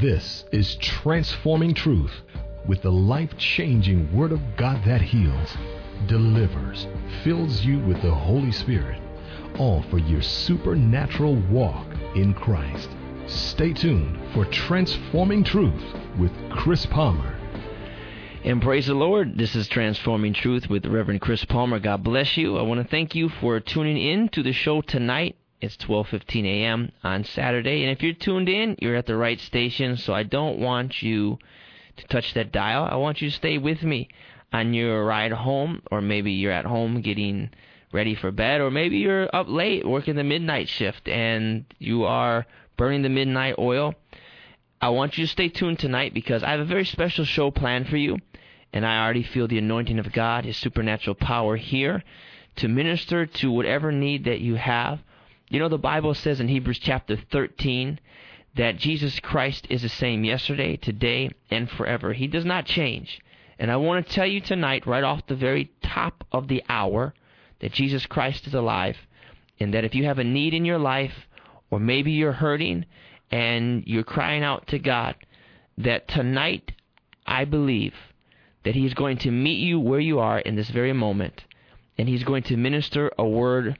This is Transforming Truth with the life changing Word of God that heals, delivers, fills you with the Holy Spirit, all for your supernatural walk in Christ. Stay tuned for Transforming Truth with Chris Palmer. And praise the Lord. This is Transforming Truth with Reverend Chris Palmer. God bless you. I want to thank you for tuning in to the show tonight. It's 12:15 a.m. on Saturday, and if you're tuned in, you're at the right station. So I don't want you to touch that dial. I want you to stay with me on your ride home, or maybe you're at home getting ready for bed, or maybe you're up late working the midnight shift and you are burning the midnight oil. I want you to stay tuned tonight because I have a very special show planned for you, and I already feel the anointing of God, His supernatural power here to minister to whatever need that you have. You know, the Bible says in Hebrews chapter 13 that Jesus Christ is the same yesterday, today, and forever. He does not change. And I want to tell you tonight, right off the very top of the hour, that Jesus Christ is alive, and that if you have a need in your life, or maybe you're hurting and you're crying out to God, that tonight I believe that He's going to meet you where you are in this very moment, and He's going to minister a word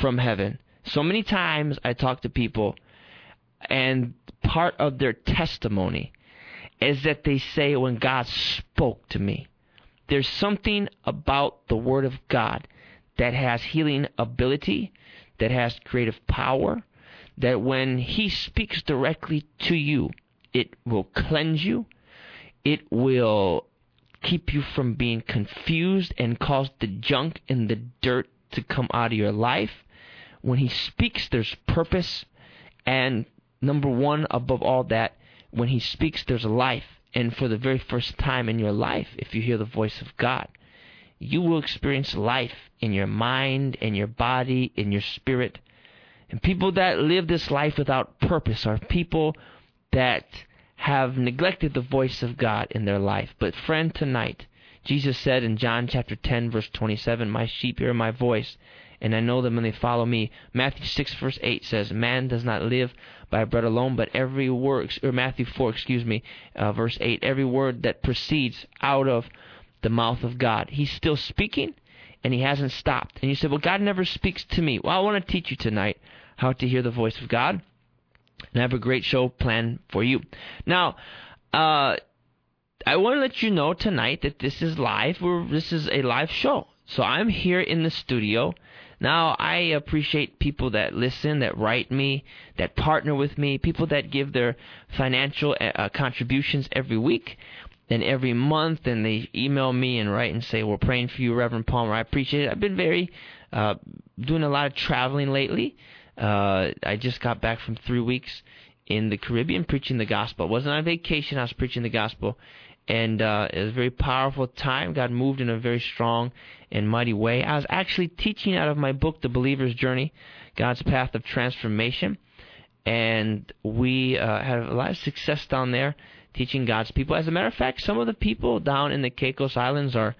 from heaven. So many times I talk to people, and part of their testimony is that they say, when God spoke to me, there's something about the Word of God that has healing ability, that has creative power, that when He speaks directly to you, it will cleanse you, it will keep you from being confused and cause the junk and the dirt to come out of your life. When He speaks, there's purpose, and number one, above all that, when He speaks, there's life. And for the very first time in your life, if you hear the voice of God, you will experience life in your mind, in your body, in your spirit. And people that live this life without purpose are people that have neglected the voice of God in their life. But friend, tonight, Jesus said in John chapter 10 verse 27, My sheep hear my voice, and I know them when they follow me. Matthew 6 verse 8 says, Man does not live by bread alone, but every word, or Matthew 4, excuse me, uh, verse 8, every word that proceeds out of the mouth of God. He's still speaking, and he hasn't stopped. And you say, well, God never speaks to me. Well, I want to teach you tonight how to hear the voice of God. And I have a great show planned for you. Now, uh, I want to let you know tonight that this is live. We're, this is a live show. So I'm here in the studio. Now, I appreciate people that listen, that write me, that partner with me, people that give their financial uh, contributions every week and every month, and they email me and write and say, We're praying for you, Reverend Palmer. I appreciate it. I've been very, uh, doing a lot of traveling lately. Uh, I just got back from three weeks in the Caribbean preaching the gospel. I wasn't on vacation, I was preaching the gospel. And uh, it was a very powerful time. God moved in a very strong and mighty way. I was actually teaching out of my book, The Believer's Journey God's Path of Transformation. And we uh, had a lot of success down there teaching God's people. As a matter of fact, some of the people down in the Caicos Islands are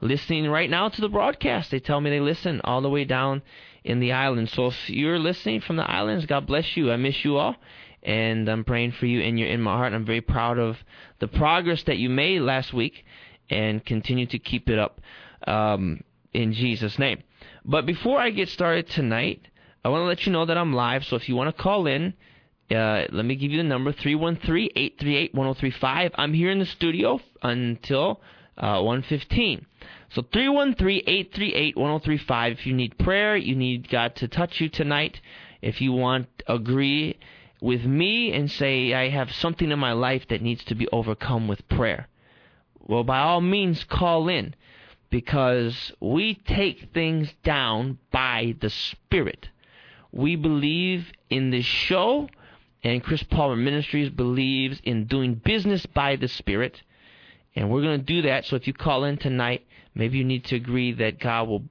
listening right now to the broadcast. They tell me they listen all the way down in the islands. So if you're listening from the islands, God bless you. I miss you all. And I'm praying for you and you're in my heart. I'm very proud of the progress that you made last week and continue to keep it up um, in Jesus' name. But before I get started tonight, I want to let you know that I'm live. So if you want to call in, uh, let me give you the number 313-838-1035. I'm here in the studio until uh, 115. So 313-838-1035. If you need prayer, you need God to touch you tonight. If you want agree with me and say I have something in my life that needs to be overcome with prayer. Well, by all means call in because we take things down by the Spirit. We believe in this show and Chris Palmer Ministries believes in doing business by the Spirit. And we're going to do that. So if you call in tonight, maybe you need to agree that God will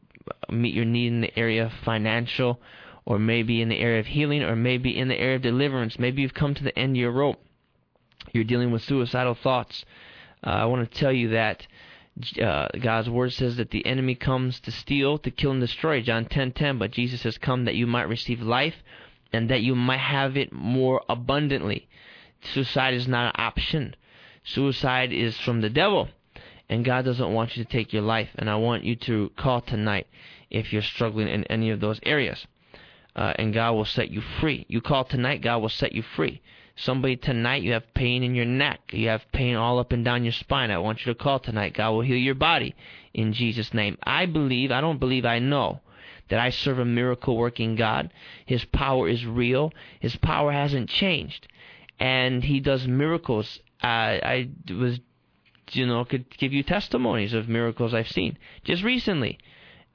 meet your need in the area of financial, or maybe in the area of healing, or maybe in the area of deliverance. Maybe you've come to the end of your rope. You're dealing with suicidal thoughts. Uh, I want to tell you that uh, God's word says that the enemy comes to steal, to kill, and destroy. John 10:10. But Jesus has come that you might receive life and that you might have it more abundantly. suicide is not an option. Suicide is from the devil, and God doesn't want you to take your life. And I want you to call tonight if you're struggling in any of those areas. Uh, and God will set you free. You call tonight, God will set you free. Somebody tonight, you have pain in your neck, you have pain all up and down your spine. I want you to call tonight. God will heal your body in Jesus' name. I believe, I don't believe, I know that I serve a miracle working God. His power is real, His power hasn't changed. And He does miracles. I was, you know, could give you testimonies of miracles I've seen just recently.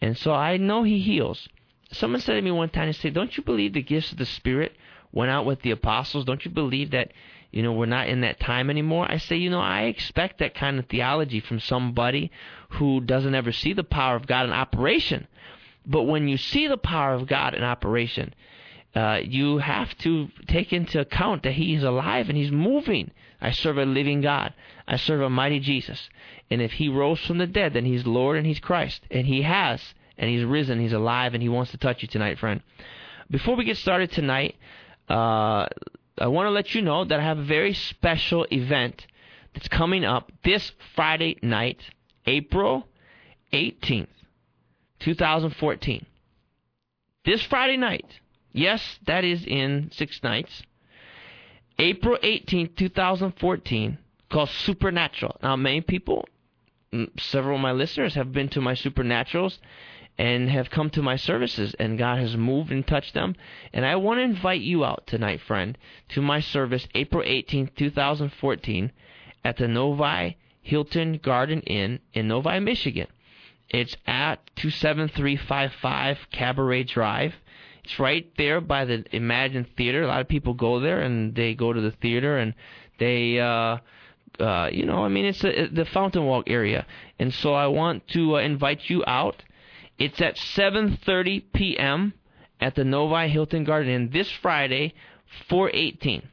And so I know He heals. Someone said to me one time, they said, Don't you believe the gifts of the Spirit went out with the apostles? Don't you believe that, you know, we're not in that time anymore? I say, you know, I expect that kind of theology from somebody who doesn't ever see the power of God in operation. But when you see the power of God in operation, uh, you have to take into account that He is alive and He's moving. I serve a living God. I serve a mighty Jesus. And if He rose from the dead, then He's Lord and He's Christ. And He has. And He's risen. He's alive and He wants to touch you tonight, friend. Before we get started tonight, uh, I want to let you know that I have a very special event that's coming up this Friday night, April 18th, 2014. This Friday night, yes, that is in six nights, April 18th, 2014, called Supernatural. Now, many people, several of my listeners have been to my Supernaturals and have come to my services, and God has moved and touched them. And I want to invite you out tonight, friend, to my service, April 18th, 2014, at the Novi Hilton Garden Inn in Novi, Michigan. It's at 27355 Cabaret Drive. It's right there by the Emagine Theater. A lot of people go there and they go to the theater and they, uh, uh, you know, I mean, it's a, the Fountain Walk area. And so I want to uh, invite you out it's at 7:30 p.m. at the Novi Hilton Garden Inn this Friday, 418.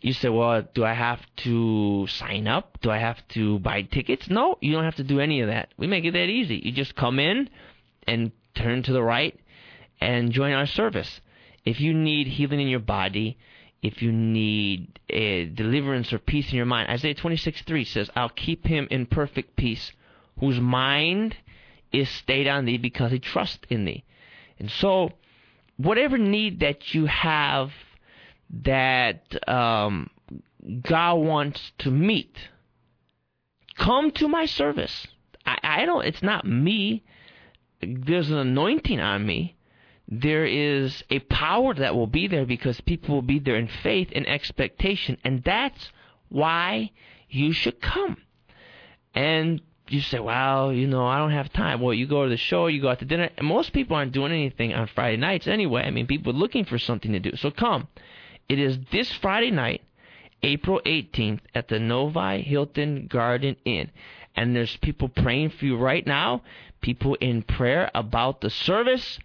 You say, well, do I have to sign up? Do I have to buy tickets? No, you don't have to do any of that. We make it that easy. You just come in and turn to the right and join our service. If you need healing in your body, if you need a deliverance or peace in your mind, Isaiah 26:3 says, I'll keep him in perfect peace, whose mind is stayed on thee because he trusts in thee. And so, whatever need that you have that um, God wants to meet, come to my service. I, I don't. It's not me. There's an anointing on me. There is a power that will be there because people will be there in faith and expectation, and that's why you should come. And you say, well, you know, I don't have time. Well, you go to the show, you go out to dinner. And most people aren't doing anything on Friday nights anyway. I mean, people are looking for something to do. So come. It is this Friday night, April 18th, at the Novi Hilton Garden Inn. And there's people praying for you right now, people in prayer about the service,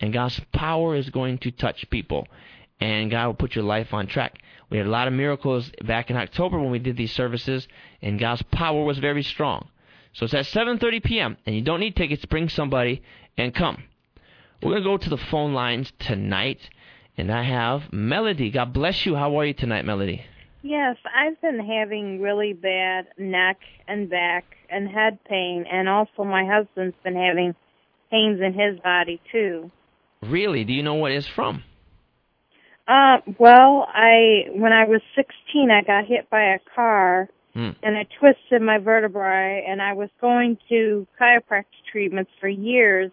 and God's power is going to touch people. And God will put your life on track. We had a lot of miracles back in October when we did these services, and God's power was very strong. So it's at 7:30 p.m. and you don't need tickets. Bring somebody and come. We're gonna go to the phone lines tonight, and I have Melody. God bless you. How are you tonight, Melody? Yes, I've been having really bad neck and back and head pain, and also my husband's been having pains in his body too. Really? Do you know what it's from? Uh, well, I when I was 16, I got hit by a car Mm. And I twisted my vertebrae and I was going to chiropractic treatments for years.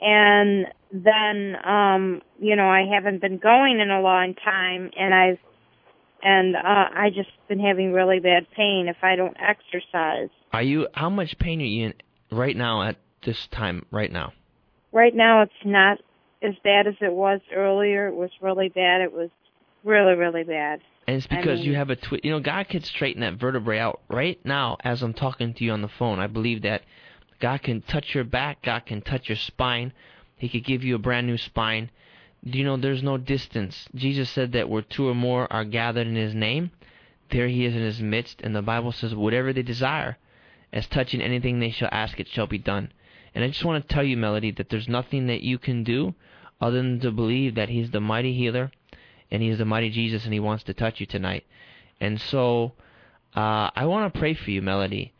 And then, um, you know, I haven't been going in a long time and I've, and, uh, I just been having really bad pain if I don't exercise. Are you, how much pain are you in right now at this time, right now? Right now it's not as bad as it was earlier. It was really bad. It was really, really bad. And it's because I mean, you have a twist. You know, God can straighten that vertebrae out right now as I'm talking to you on the phone. I believe that God can touch your back. God can touch your spine. He could give you a brand new spine. Do you know there's no distance? Jesus said that where two or more are gathered in His name, there He is in His midst. And the Bible says, whatever they desire, as touching anything they shall ask, it shall be done. And I just want to tell you, Melody, that there's nothing that you can do other than to believe that He's the mighty healer and He is the mighty Jesus, and He wants to touch you tonight. And so, uh, I want to pray for you, Melody,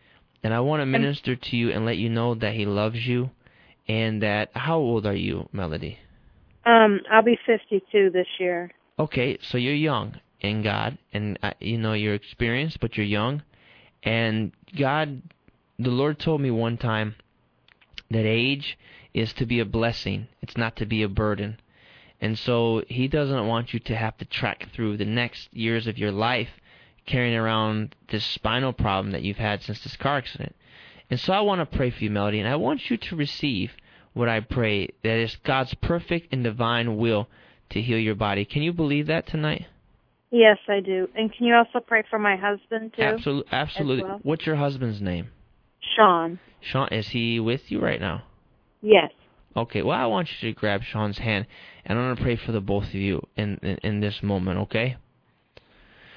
and I want to minister to you and let you know that He loves you, and that. How old are you, Melody? Um, I'll be 52 this year. Okay, so you're young in God, and uh, you know you're experienced, but you're young, and God, the Lord told me one time that age is to be a blessing; it's not to be a burden. And so He doesn't want you to have to track through the next years of your life carrying around this spinal problem that you've had since this car accident. And so I want to pray for you, Melody, and I want you to receive what I pray that is God's perfect and divine will to heal your body. Can you believe that tonight? Yes, I do. And can you also pray for my husband too? Absolutely. Absolutely. Well? What's your husband's name? Sean. Sean, is he with you right now? Yes. Okay. Well, I want you to grab Sean's hand, and I'm going to pray for the both of you in, in in this moment. Okay.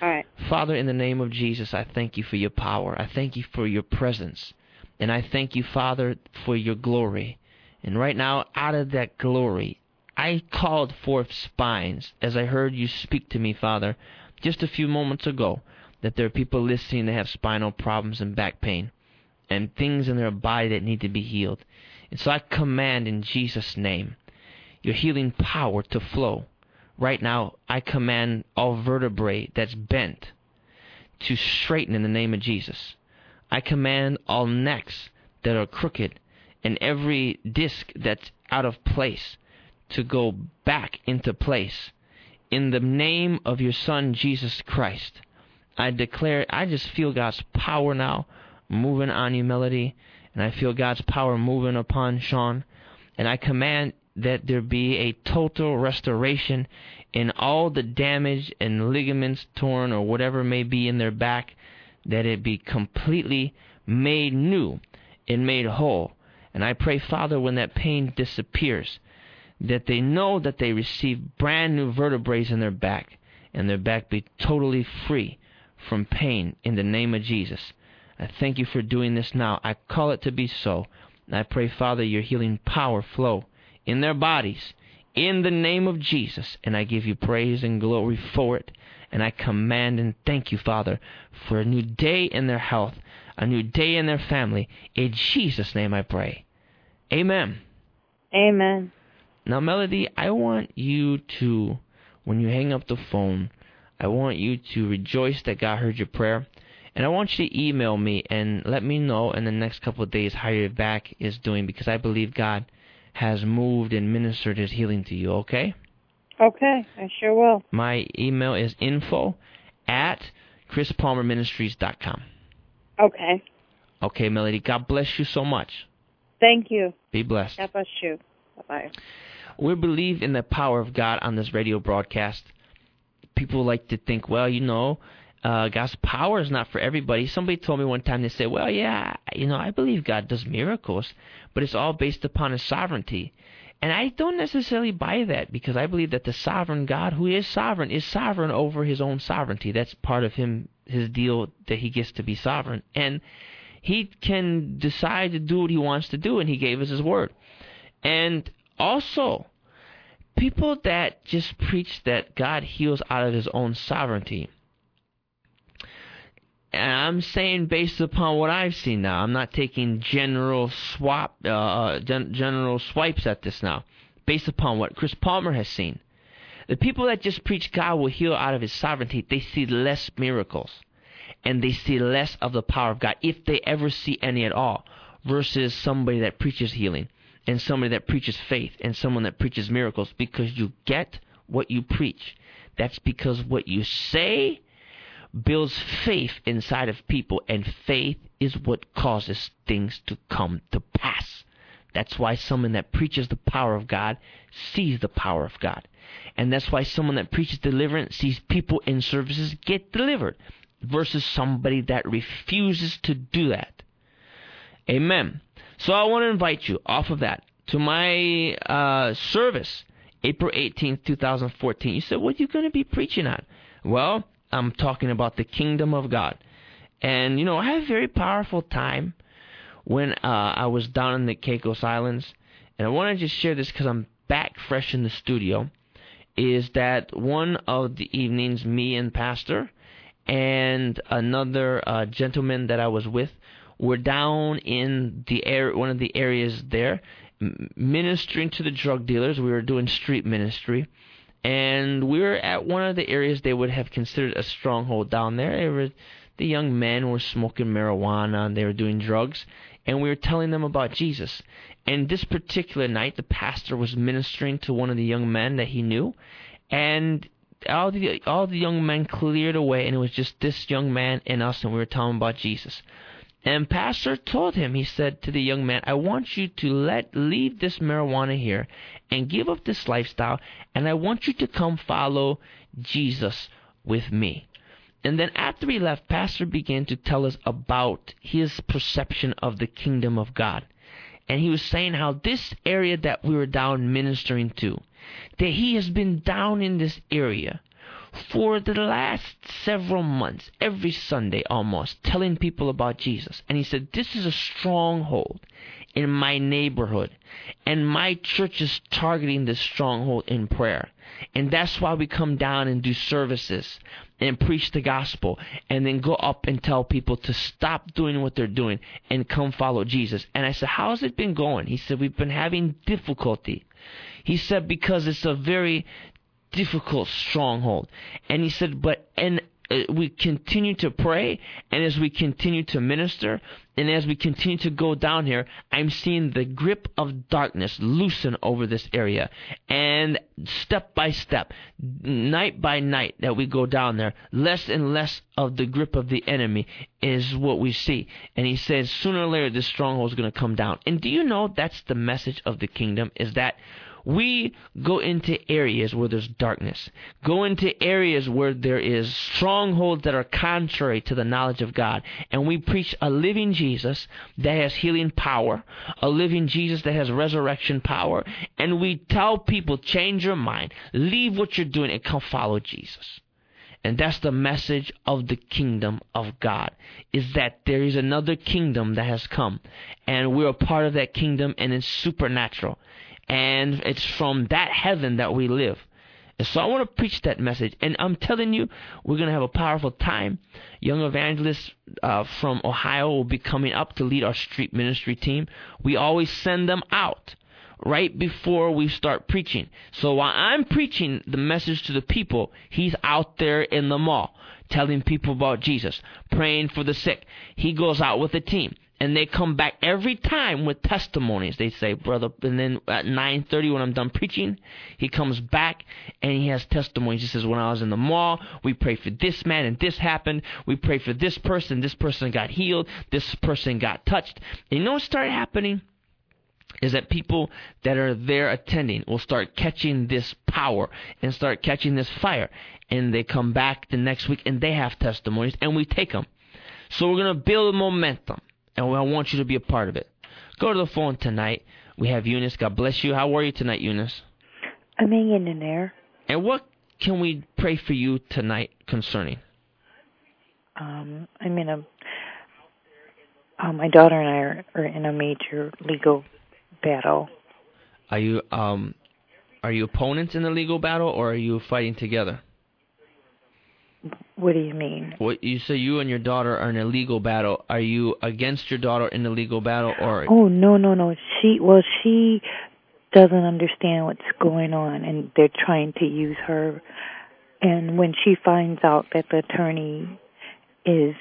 All right. Father, in the name of Jesus, I thank you for your power. I thank you for your presence. And I thank you, Father, for your glory. And right now, out of that glory, I called forth spines as I heard you speak to me, Father, just a few moments ago, that there are people listening that have spinal problems and back pain and things in their body that need to be healed. And so I command in Jesus' name your healing power to flow. Right now, I command all vertebrae that's bent to straighten in the name of Jesus. I command all necks that are crooked and every disc that's out of place to go back into place. In the name of your Son, Jesus Christ, I declare, I just feel God's power now moving on you, Melody, and I feel God's power moving upon Sean, and I command that there be a total restoration in all the damage and ligaments torn or whatever may be in their back, that it be completely made new and made whole and I pray, Father, when that pain disappears, that they know that they receive brand new vertebrae in their back, and their back be totally free from pain in the name of Jesus. I thank you for doing this now. I call it to be so. And I pray, Father, your healing power flow in their bodies in the name of Jesus. And I give you praise and glory for it. And I command and thank you, Father, for a new day in their health, a new day in their family. In Jesus' name I pray. Amen. Amen. Now, Melody, I want you to, when you hang up the phone, I want you to rejoice that God heard your prayer. And I want you to email me and let me know in the next couple of days how your back is doing because I believe God has moved and ministered his healing to you, okay? Okay, I sure will. My email is info at chrispalmerministries.com. Okay. Okay, Melody, God bless you so much. Thank you. Be blessed. God bless you. Bye bye. We believe in the power of God on this radio broadcast. People like to think, well, you know, uh, God's power is not for everybody. Somebody told me one time, they said, well, yeah, you know, I believe God does miracles, but it's all based upon His sovereignty. And I don't necessarily buy that because I believe that the sovereign God, who is sovereign, is sovereign over His own sovereignty. That's part of Him, His deal that He gets to be sovereign. And he can decide to do what he wants to do, and he gave us his word. And also, people that just preach that God heals out of his own sovereignty. I'm saying based upon what I've seen now. I'm not taking general swap, uh, uh gen- general swipes at this now. Based upon what Chris Palmer has seen, the people that just preach God will heal out of His sovereignty, they see less miracles and they see less of the power of God, if they ever see any at all, versus somebody that preaches healing and somebody that preaches faith and someone that preaches miracles because you get what you preach. That's because what you say builds faith inside of people, and faith is what causes things to come to pass. That's why someone that preaches the power of God sees the power of God. And that's why someone that preaches deliverance sees people in services get delivered versus somebody that refuses to do that. Amen. So I want to invite you off of that to my uh, service, April 18th, 2014. You said, what are you going to be preaching on? Well, I'm talking about the kingdom of God. And, you know, I had a very powerful time when uh, I was down in the Caicos Islands. And I want to just share this because I'm back fresh in the studio. is that one of the evenings, me and Pastor and another uh, gentleman that I was with were down in the air, one of the areas there, ministering to the drug dealers. We were doing street ministry, and we were at one of the areas they would have considered a stronghold down there. Were, the young men were smoking marijuana and they were doing drugs, and we were telling them about Jesus. And this particular night, the pastor was ministering to one of the young men that he knew, and all the all the young men cleared away, and it was just this young man and us, and we were telling about Jesus. And pastor told him, he said to the young man, I want you to let leave this marijuana here and give up this lifestyle, and I want you to come follow Jesus with me. And then after he left, pastor began to tell us about his perception of the kingdom of God. And he was saying how this area that we were down ministering to, that he has been down in this area for the last several months, every Sunday almost, telling people about Jesus. And he said, This is a stronghold in my neighborhood. And my church is targeting this stronghold in prayer. And that's why we come down and do services and preach the gospel and then go up and tell people to stop doing what they're doing and come follow Jesus. And I said, How's it been going? He said, We've been having difficulty. He said, Because it's a very difficult stronghold. And he said, But and uh, we continue to pray and as we continue to minister and as we continue to go down here i'm seeing the grip of darkness loosen over this area. And step by step night by night that we go down there less and less of the grip of the enemy is what we see. And he says sooner or later this stronghold is going to come down. And do you know that's the message of the kingdom is that we go into areas where there's darkness, go into areas where there is strongholds that are contrary to the knowledge of God, and we preach a living Jesus that has healing power, a living Jesus that has resurrection power, and we tell people, change your mind, leave what you're doing, and come follow Jesus. And that's the message of the kingdom of God, is that there is another kingdom that has come. And we're a part of that kingdom and it's supernatural and it's from that heaven that we live. And so I want to preach that message, and I'm telling you, we're going to have a powerful time. Young evangelists uh, from Ohio will be coming up to lead our street ministry team. We always send them out right before we start preaching. So while I'm preaching the message to the people, he's out there in the mall telling people about Jesus, praying for the sick. He goes out with a team and they come back every time with testimonies. They say, brother, and then at 9:30 when I'm done preaching, he comes back and he has testimonies. He says, when I was in the mall, we prayed for this man and this happened. We prayed for this person. This person got healed. This person got touched. And you know what started happening? Is that people that are there attending will start catching this power and start catching this fire, and they come back the next week and they have testimonies, and we take them. So we're going to build momentum and I want you to be a part of it. Go to the phone tonight. We have Eunice. God bless you. How are you tonight, Eunice? I'm hanging in there. And what can we pray for you tonight concerning? Um, I mean, in a. Uh, my daughter and I are, are in a major legal battle. Are you um, are you opponents in the legal battle, or are you fighting together? What do you mean? What you say you and your daughter are in a legal battle. Are you against your daughter in the legal battle or Oh, no, no, no. She well, she doesn't understand what's going on and they're trying to use her and when she finds out that the attorney is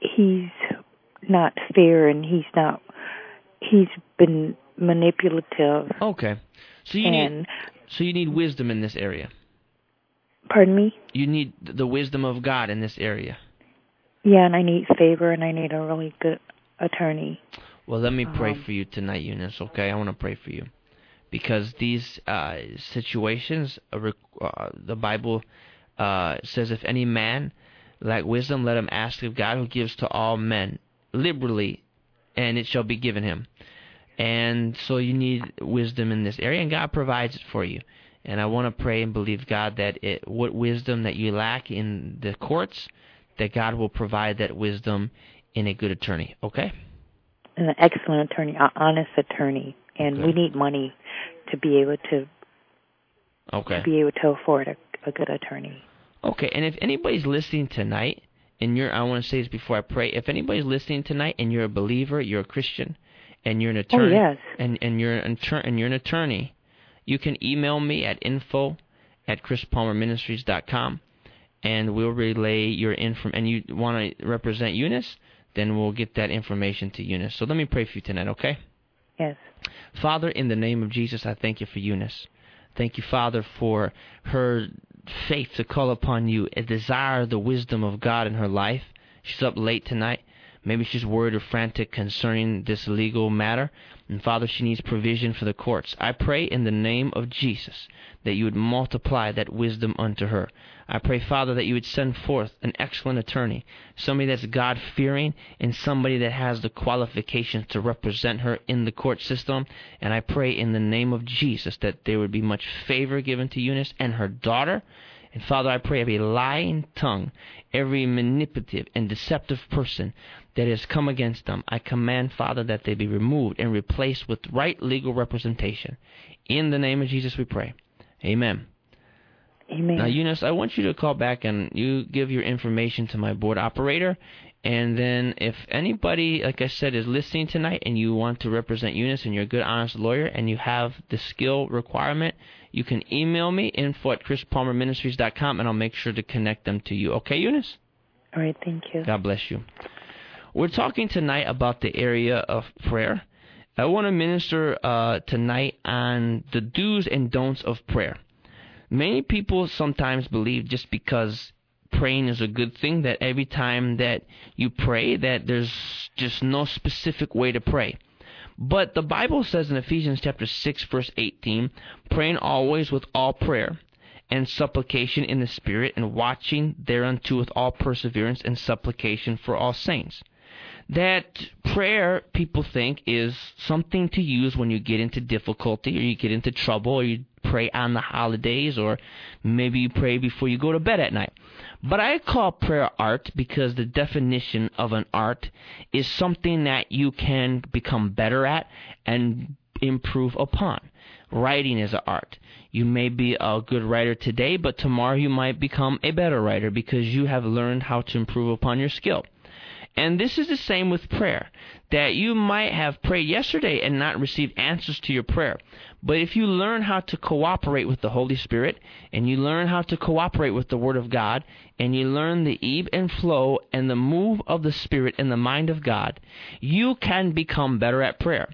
he's not fair and he's not he's been manipulative. Okay. So you need so you need wisdom in this area. Pardon me? You need the wisdom of God in this area. Yeah, and I need favor, and I need a really good attorney. Well, let me pray um, for you tonight, Eunice. Okay, I want to pray for you because these uh, situations, uh, uh, the Bible uh, says, if any man lack wisdom, let him ask of God, who gives to all men liberally, and it shall be given him. And so you need wisdom in this area, and God provides it for you. And I want to pray and believe God that it, what wisdom that you lack in the courts, that God will provide that wisdom in a good attorney. Okay? An excellent attorney, an honest attorney, and we need money to be able to Okay. To be able to afford a, a good attorney. Okay, and if anybody's listening tonight, and you're, I want to say this before I pray, if anybody's listening tonight and you're a believer, you're a Christian, and you're an oh, attorney, oh, yes. and and you're an and you're an attorney, you can email me at info at chrispalmerministries.com, and we'll relay your info. And you want to represent Eunice, then we'll get that information to Eunice. So let me pray for you tonight, okay? Yes. Father, in the name of Jesus, I thank you for Eunice. Thank you, Father, for her faith to call upon you, a desire the wisdom of God in her life. She's up late tonight. Maybe she's worried or frantic concerning this legal matter. And Father, she needs provision for the courts. I pray in the name of Jesus that you would multiply that wisdom unto her. I pray, Father, that you would send forth an excellent attorney, somebody that's God fearing, and somebody that has the qualifications to represent her in the court system. And I pray in the name of Jesus that there would be much favor given to Eunice and her daughter. And Father, I pray every lying tongue, every manipulative and deceptive person that has come against them, I command, Father, that they be removed and replaced with right legal representation. In the name of Jesus we pray. Amen. Amen. Now, Eunice, I want you to call back and you give your information to my board operator. And then, if anybody, like I said, is listening tonight and you want to represent Eunice and you're a good, honest lawyer and you have the skill requirement, you can email me, info at chrispalmerministries.com, and I'll make sure to connect them to you. Okay, Eunice? All right, thank you. God bless you. We're talking tonight about the area of prayer. I want to minister uh, tonight on the do's and don'ts of prayer. Many people sometimes believe just because praying is a good thing that every time that you pray that there's just no specific way to pray. But the Bible says in Ephesians chapter 6 verse 18, praying always with all prayer and supplication in the Spirit, and watching thereunto with all perseverance and supplication for all saints. That prayer, people think, is something to use when you get into difficulty or you get into trouble or you pray on the holidays or maybe you pray before you go to bed at night. But I call prayer art because the definition of an art is something that you can become better at and improve upon. Writing is an art. You may be a good writer today, but tomorrow you might become a better writer because you have learned how to improve upon your skill. And this is the same with prayer. That you might have prayed yesterday and not received answers to your prayer. But if you learn how to cooperate with the Holy Spirit, and you learn how to cooperate with the Word of God, and you learn the ebb and flow and the move of the Spirit and the mind of God, you can become better at prayer.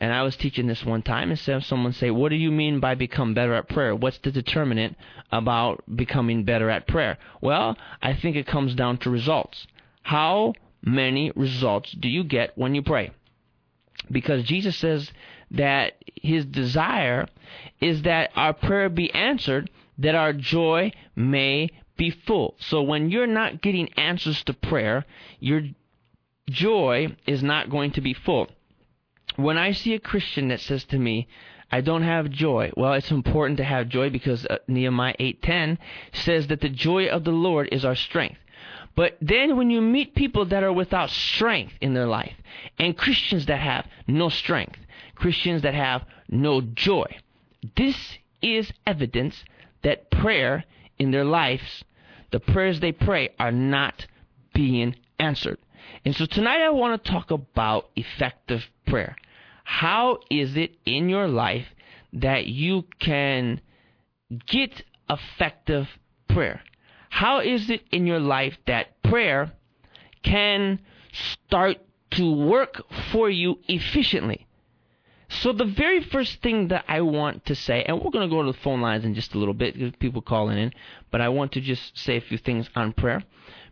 And I was teaching this one time, and someone say, "What do you mean by become better at prayer? What's the determinant about becoming better at prayer?" Well, I think it comes down to results. How many results do you get when you pray? Because Jesus says that his desire is that our prayer be answered, that our joy may be full. So when you're not getting answers to prayer, your joy is not going to be full. When I see a Christian that says to me, I don't have joy. Well, it's important to have joy because uh, Nehemiah 8:10 says that the joy of the Lord is our strength. But then when you meet people that are without strength in their life, and Christians that have no strength, Christians that have no joy, this is evidence that prayer in their lives, the prayers they pray, are not being answered. And so tonight I want to talk about effective prayer. How is it in your life that you can get effective prayer? How is it in your life that prayer can start to work for you efficiently? So the very first thing that I want to say, and we're going to go to the phone lines in just a little bit because people calling in, but I want to just say a few things on prayer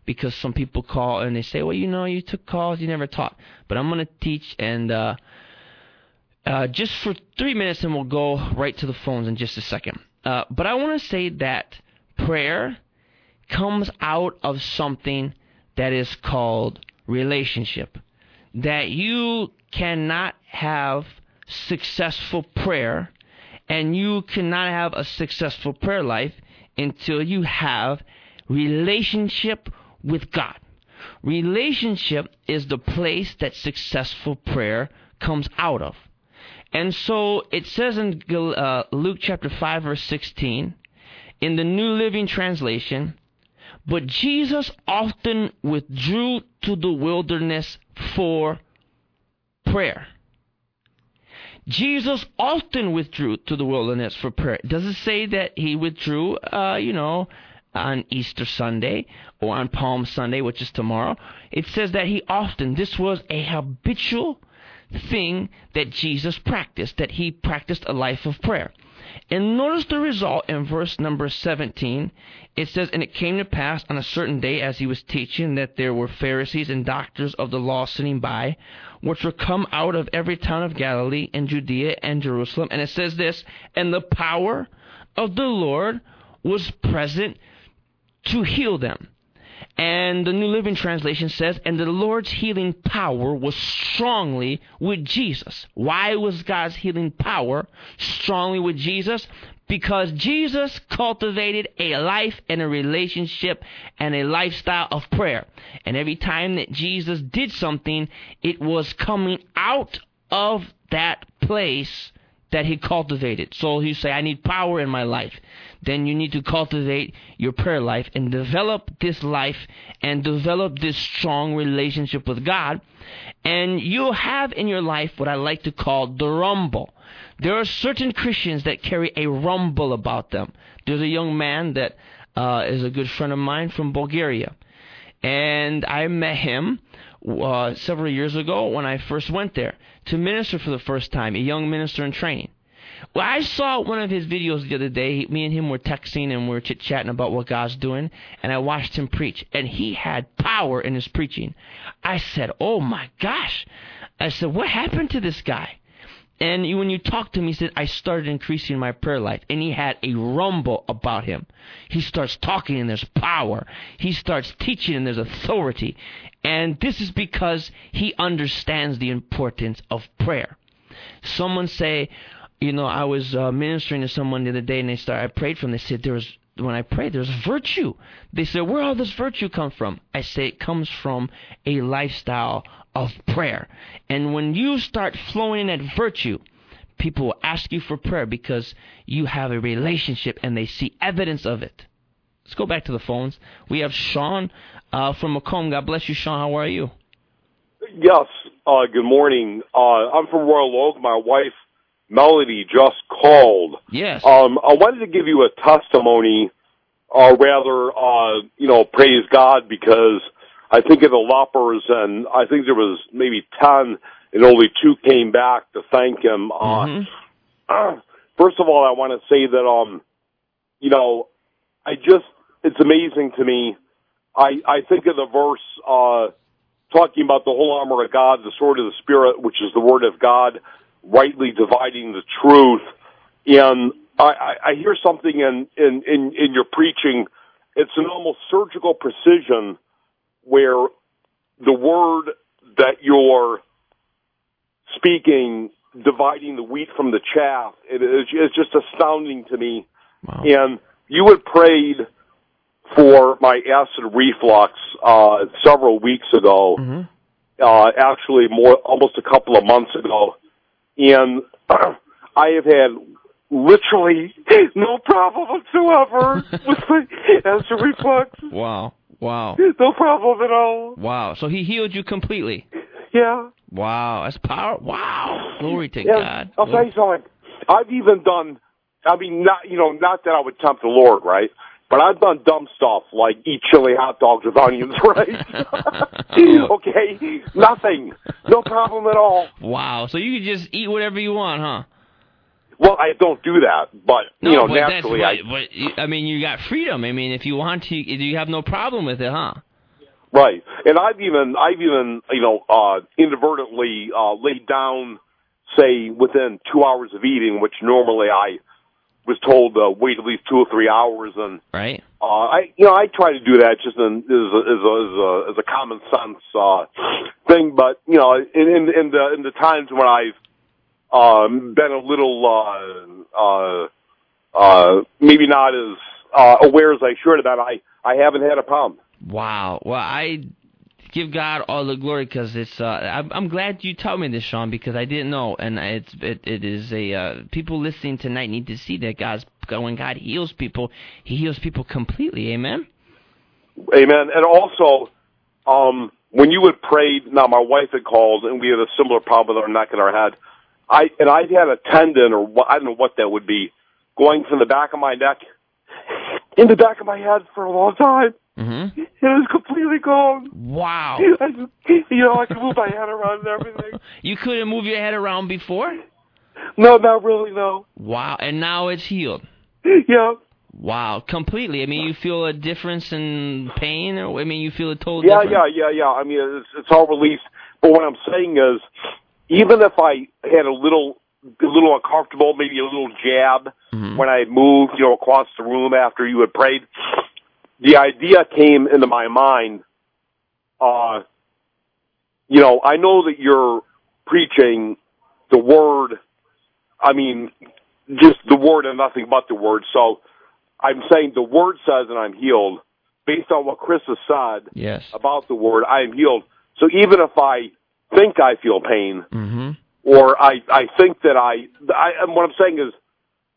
because some people call and they say, well, you know, you took calls, you never taught. But I'm going to teach and uh, uh, just for three minutes, and we'll go right to the phones in just a second. Uh, but I want to say that prayer comes out of something that is called relationship. That you cannot have successful prayer and you cannot have a successful prayer life until you have relationship with God. Relationship is the place that successful prayer comes out of. And so it says in uh, Luke chapter 5, verse 16, in the New Living Translation, but Jesus often withdrew to the wilderness for prayer. Jesus often withdrew to the wilderness for prayer. Does it say that he withdrew, uh, you know, on Easter Sunday or on Palm Sunday, which is tomorrow? It says that he often, this was a habitual thing that Jesus practiced, that he practiced a life of prayer. And notice the result in verse number 17. It says, And it came to pass on a certain day as he was teaching that there were Pharisees and doctors of the law sitting by, which were come out of every town of Galilee and Judea and Jerusalem. And it says this, And the power of the Lord was present to heal them. And the New Living Translation says, and the Lord's healing power was strongly with Jesus. Why was God's healing power strongly with Jesus? Because Jesus cultivated a life and a relationship and a lifestyle of prayer. And every time that Jesus did something, it was coming out of that place that he cultivated. So you say, I need power in my life then you need to cultivate your prayer life and develop this life and develop this strong relationship with God. And you'll have in your life what I like to call the rumble. There are certain Christians that carry a rumble about them. There's a young man that uh, is a good friend of mine from Bulgaria. And I met him uh, several years ago when I first went there to minister for the first time, a young minister in training. Well, I saw one of his videos the other day. Me and him were texting and we were chit chatting about what God's doing, and I watched him preach, and he had power in his preaching. I said, "Oh my gosh!" I said, "What happened to this guy?" And when you talked to him, he said, I started increasing my prayer life. And he had a rumble about him. He starts talking and there's power. He starts teaching and there's authority. And this is because he understands the importance of prayer. Someone say, you know, I was uh, ministering to someone the other day, and they started. I prayed for them. They said there was when I prayed, there's virtue. They said, where all this virtue come from? I say it comes from a lifestyle of prayer. And when you start flowing in that virtue, people will ask you for prayer because you have a relationship and they see evidence of it. Let's go back to the phones. We have Sean uh, from Macomb. God bless you, Sean. How are you? Yes. Uh, good morning. Uh, I'm from Royal Oak. My wife Melody just called. Yes. Um, I wanted to give you a testimony, or rather, uh, you know, praise God because I think of the lepers, and I think there was maybe ten, and only two came back to thank him. Uh, mm-hmm. Uh, first of all, I want to say that, um, you know, I just, it's amazing to me. I, I think of the verse, uh, talking about the whole armor of God, the sword of the Spirit, which is the word of God rightly dividing the truth. And I, I hear something in, in, in, in your preaching. It's an almost surgical precision where the word that you're speaking, dividing the wheat from the chaff, it is it's just astounding to me. Wow. And you had prayed for my acid reflux uh, several weeks ago. Mm-hmm. Uh, actually, more almost a couple of months ago and I have had literally no problem whatsoever with my acid reflux. Wow. Wow. No problem at all. Wow. So he healed you completely. Yeah. Wow. That's power. Wow. Glory to yeah, God. I'll tell you something. I've even done, I mean, not, you know, not that I would tempt the Lord, right? But I've done dumb stuff like eat chili hot dogs with onions, right? okay, nothing, no problem at all. Wow, so you can just eat whatever you want, huh? Well, I don't do that, but no, you know, but naturally, I. But I mean, you got freedom. I mean, if you want to, you have no problem with it, huh? Right, and I've even, I've even, you know, uh, inadvertently uh, laid down, say, within two hours of eating, which normally I was told to wait at least two or three hours, and right. Uh, I you know I try to do that just in, as, a, as, a, as, a, as a common sense uh, thing, but you know in, in in the in the times when I've um, been a little uh, uh, uh, maybe not as uh, aware as I should have been, I I haven't had a problem. Wow. Well, I give God all the glory because it's. Uh, I'm, glad you told me this, Sean, because I didn't know, and it's it, it is a uh, people listening tonight need to see that God's when God heals people, He heals people completely. Amen. Amen. And also, um, when you would pray, now my wife had called, and we had a similar problem with our neck and our head. I and I had a tendon, or I don't know what that would be, going from the back of my neck in the back of my head for a long time. Mm-hmm. It was completely gone. Wow. Just, you know, I could move my head around and everything. You couldn't move your head around before? No, not really, no. Wow, and now it's healed. Yeah. Wow, completely. I mean, you feel a difference in pain, or I mean, you feel a total. Yeah, difference? yeah, yeah, yeah. I mean, it's, it's all released. But what I'm saying is, even if I had a little a little uncomfortable, maybe a little jab mm-hmm. when I moved, you know, across the room after you had prayed. The idea came into my mind. Uh, you know, I know that you're preaching the word. I mean, just the word and nothing but the word. So I'm saying the word says that I'm healed based on what Chris has said yes. about the word. I am healed. So even if I think I feel pain, mm-hmm or I I think that I I and what I'm saying is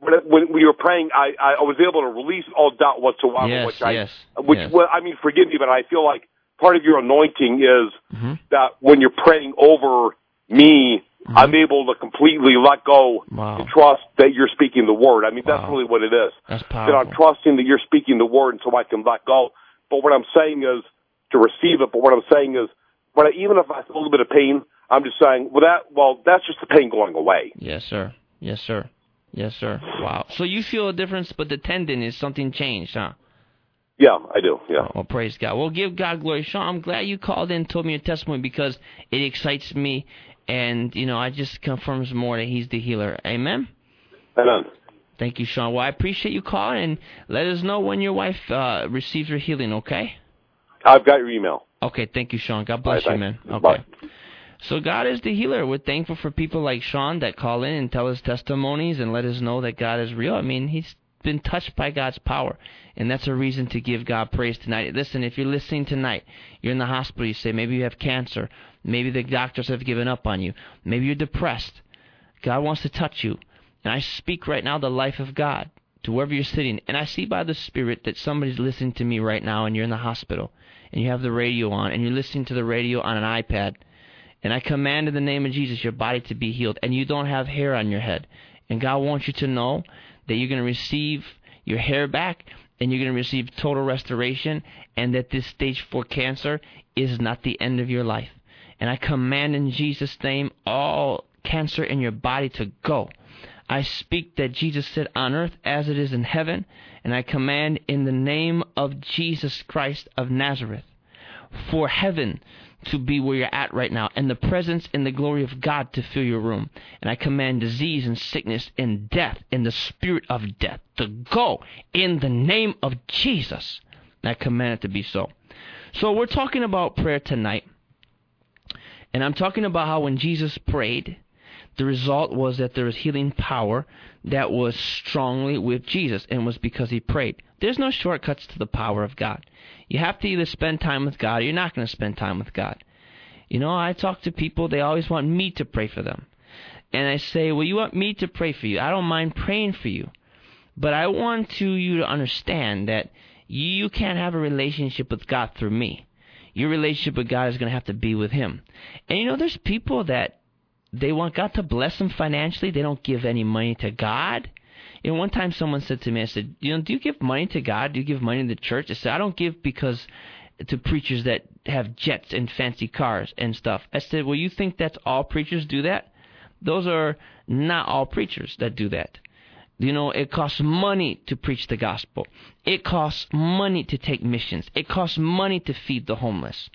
when when we were praying, I I was able to release all doubt whatsoever. Yes, which I, yes, which yes. well, I mean, forgive me, but I feel like part of your anointing is mm-hmm. that when you're praying over me, mm-hmm. I'm able to completely let go wow. and trust that you're speaking the word. I mean, that's wow. really what it is. That's powerful. That I'm trusting that you're speaking the word, and so I can let go. But what I'm saying is to receive it. But what I'm saying is, but even if I feel a little bit of pain, I'm just saying, well, that well, that's just the pain going away. Yes, sir. Yes, sir. Yes, sir. Wow. So you feel a difference, but the tendon is something changed, huh? Yeah, I do. Yeah. Well, praise God. Well, give God glory, Sean. I'm glad you called in, and told me your testimony because it excites me, and you know, I just confirms more that He's the healer. Amen. Amen. Thank you, Sean. Well, I appreciate you calling, and let us know when your wife uh, receives her healing. Okay. I've got your email. Okay. Thank you, Sean. God bless right, you, man. Okay. Bye. So God is the healer. We're thankful for people like Sean that call in and tell us testimonies and let us know that God is real. I mean, he's been touched by God's power, and that's a reason to give God praise tonight. Listen, if you're listening tonight, you're in the hospital, you say maybe you have cancer, maybe the doctors have given up on you, maybe you're depressed. God wants to touch you. And I speak right now the life of God to wherever you're sitting. And I see by the Spirit that somebody's listening to me right now and you're in the hospital and you have the radio on and you're listening to the radio on an iPad and I command in the name of Jesus your body to be healed. And you don't have hair on your head. And God wants you to know that you're going to receive your hair back and you're going to receive total restoration and that this stage 4 cancer is not the end of your life. And I command in Jesus' name all cancer in your body to go. I speak that Jesus said on earth as it is in heaven, and I command in the name of Jesus Christ of Nazareth for heaven to be where you're at right now, and the presence and the glory of God to fill your room. And I command disease and sickness and death and the spirit of death to go in the name of Jesus. And I command it to be so. So we're talking about prayer tonight. And I'm talking about how when Jesus prayed, the result was that there was healing power that was strongly with Jesus and was because he prayed. There's no shortcuts to the power of God. You have to either spend time with God or you're not going to spend time with God. You know, I talk to people, they always want me to pray for them. And I say, well, you want me to pray for you. I don't mind praying for you. But I want to, you to understand that you can't have a relationship with God through me. Your relationship with God is going to have to be with Him. And you know, there's people that they want God to bless them financially. They don't give any money to God. You know, one time someone said to me, I said, you know, do you give money to God? Do you give money to the church? I said, I don't give because to preachers that have jets and fancy cars and stuff. I said, well, you think that's all preachers do that? Those are not all preachers that do that. You know, it costs money to preach the gospel. It costs money to take missions. It costs money to feed the homeless.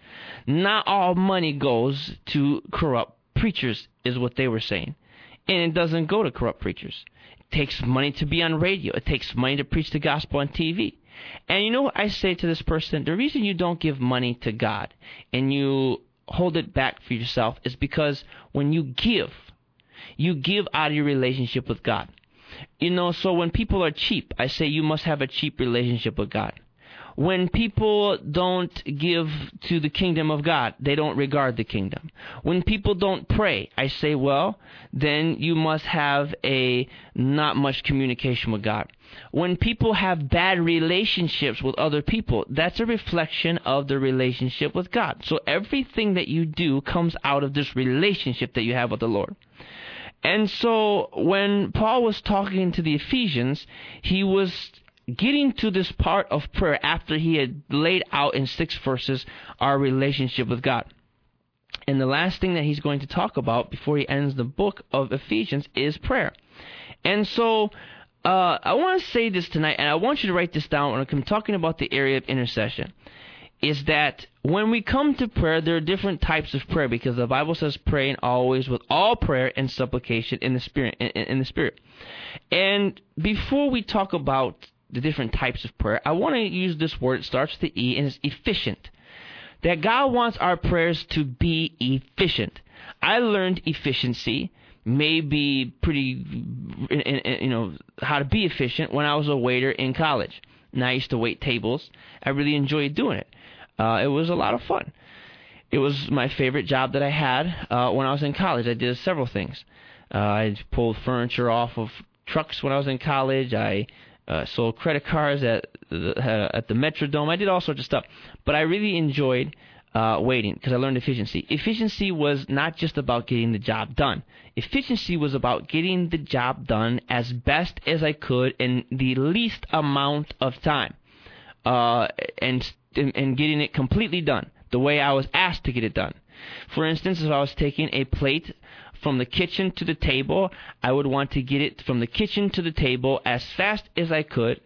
Not all money goes to corrupt preachers, is what they were saying. And it doesn't go to corrupt preachers. It takes money to be on radio. It takes money to preach the gospel on TV. And you know what I say to this person? The reason you don't give money to God and you hold it back for yourself is because when you give, you give out of your relationship with God. You know, so when people are cheap, I say you must have a cheap relationship with God. When people don't give to the kingdom of God, they don't regard the kingdom. When people don't pray, I say, well, then you must have a not much communication with God. When people have bad relationships with other people, that's a reflection of the relationship with God. So everything that you do comes out of this relationship that you have with the Lord. And so when Paul was talking to the Ephesians, he was getting to this part of prayer after he had laid out in six verses our relationship with God. And the last thing that he's going to talk about before he ends the book of Ephesians is prayer. And so uh, I want to say this tonight, and I want you to write this down when I'm talking about the area of intercession. Is that when we come to prayer, there are different types of prayer because the Bible says praying always with all prayer and supplication in the spirit. In, in the spirit. And before we talk about the different types of prayer, I want to use this word. It starts with the E and it's efficient. That God wants our prayers to be efficient. I learned efficiency, maybe pretty, you know, how to be efficient when I was a waiter in college. And I used to wait tables. I really enjoyed doing it. Uh, it was a lot of fun. It was my favorite job that I had uh, when I was in college. I did several things. Uh, I pulled furniture off of trucks when I was in college. I uh, sold credit cards at the, uh, at the Metrodome. I did all sorts of stuff, but I really enjoyed uh, waiting because I learned efficiency. Efficiency was not just about getting the job done. Efficiency was about getting the job done as best as I could in the least amount of time, uh, and and getting it completely done the way I was asked to get it done. For instance, if I was taking a plate from the kitchen to the table, I would want to get it from the kitchen to the table as fast as I could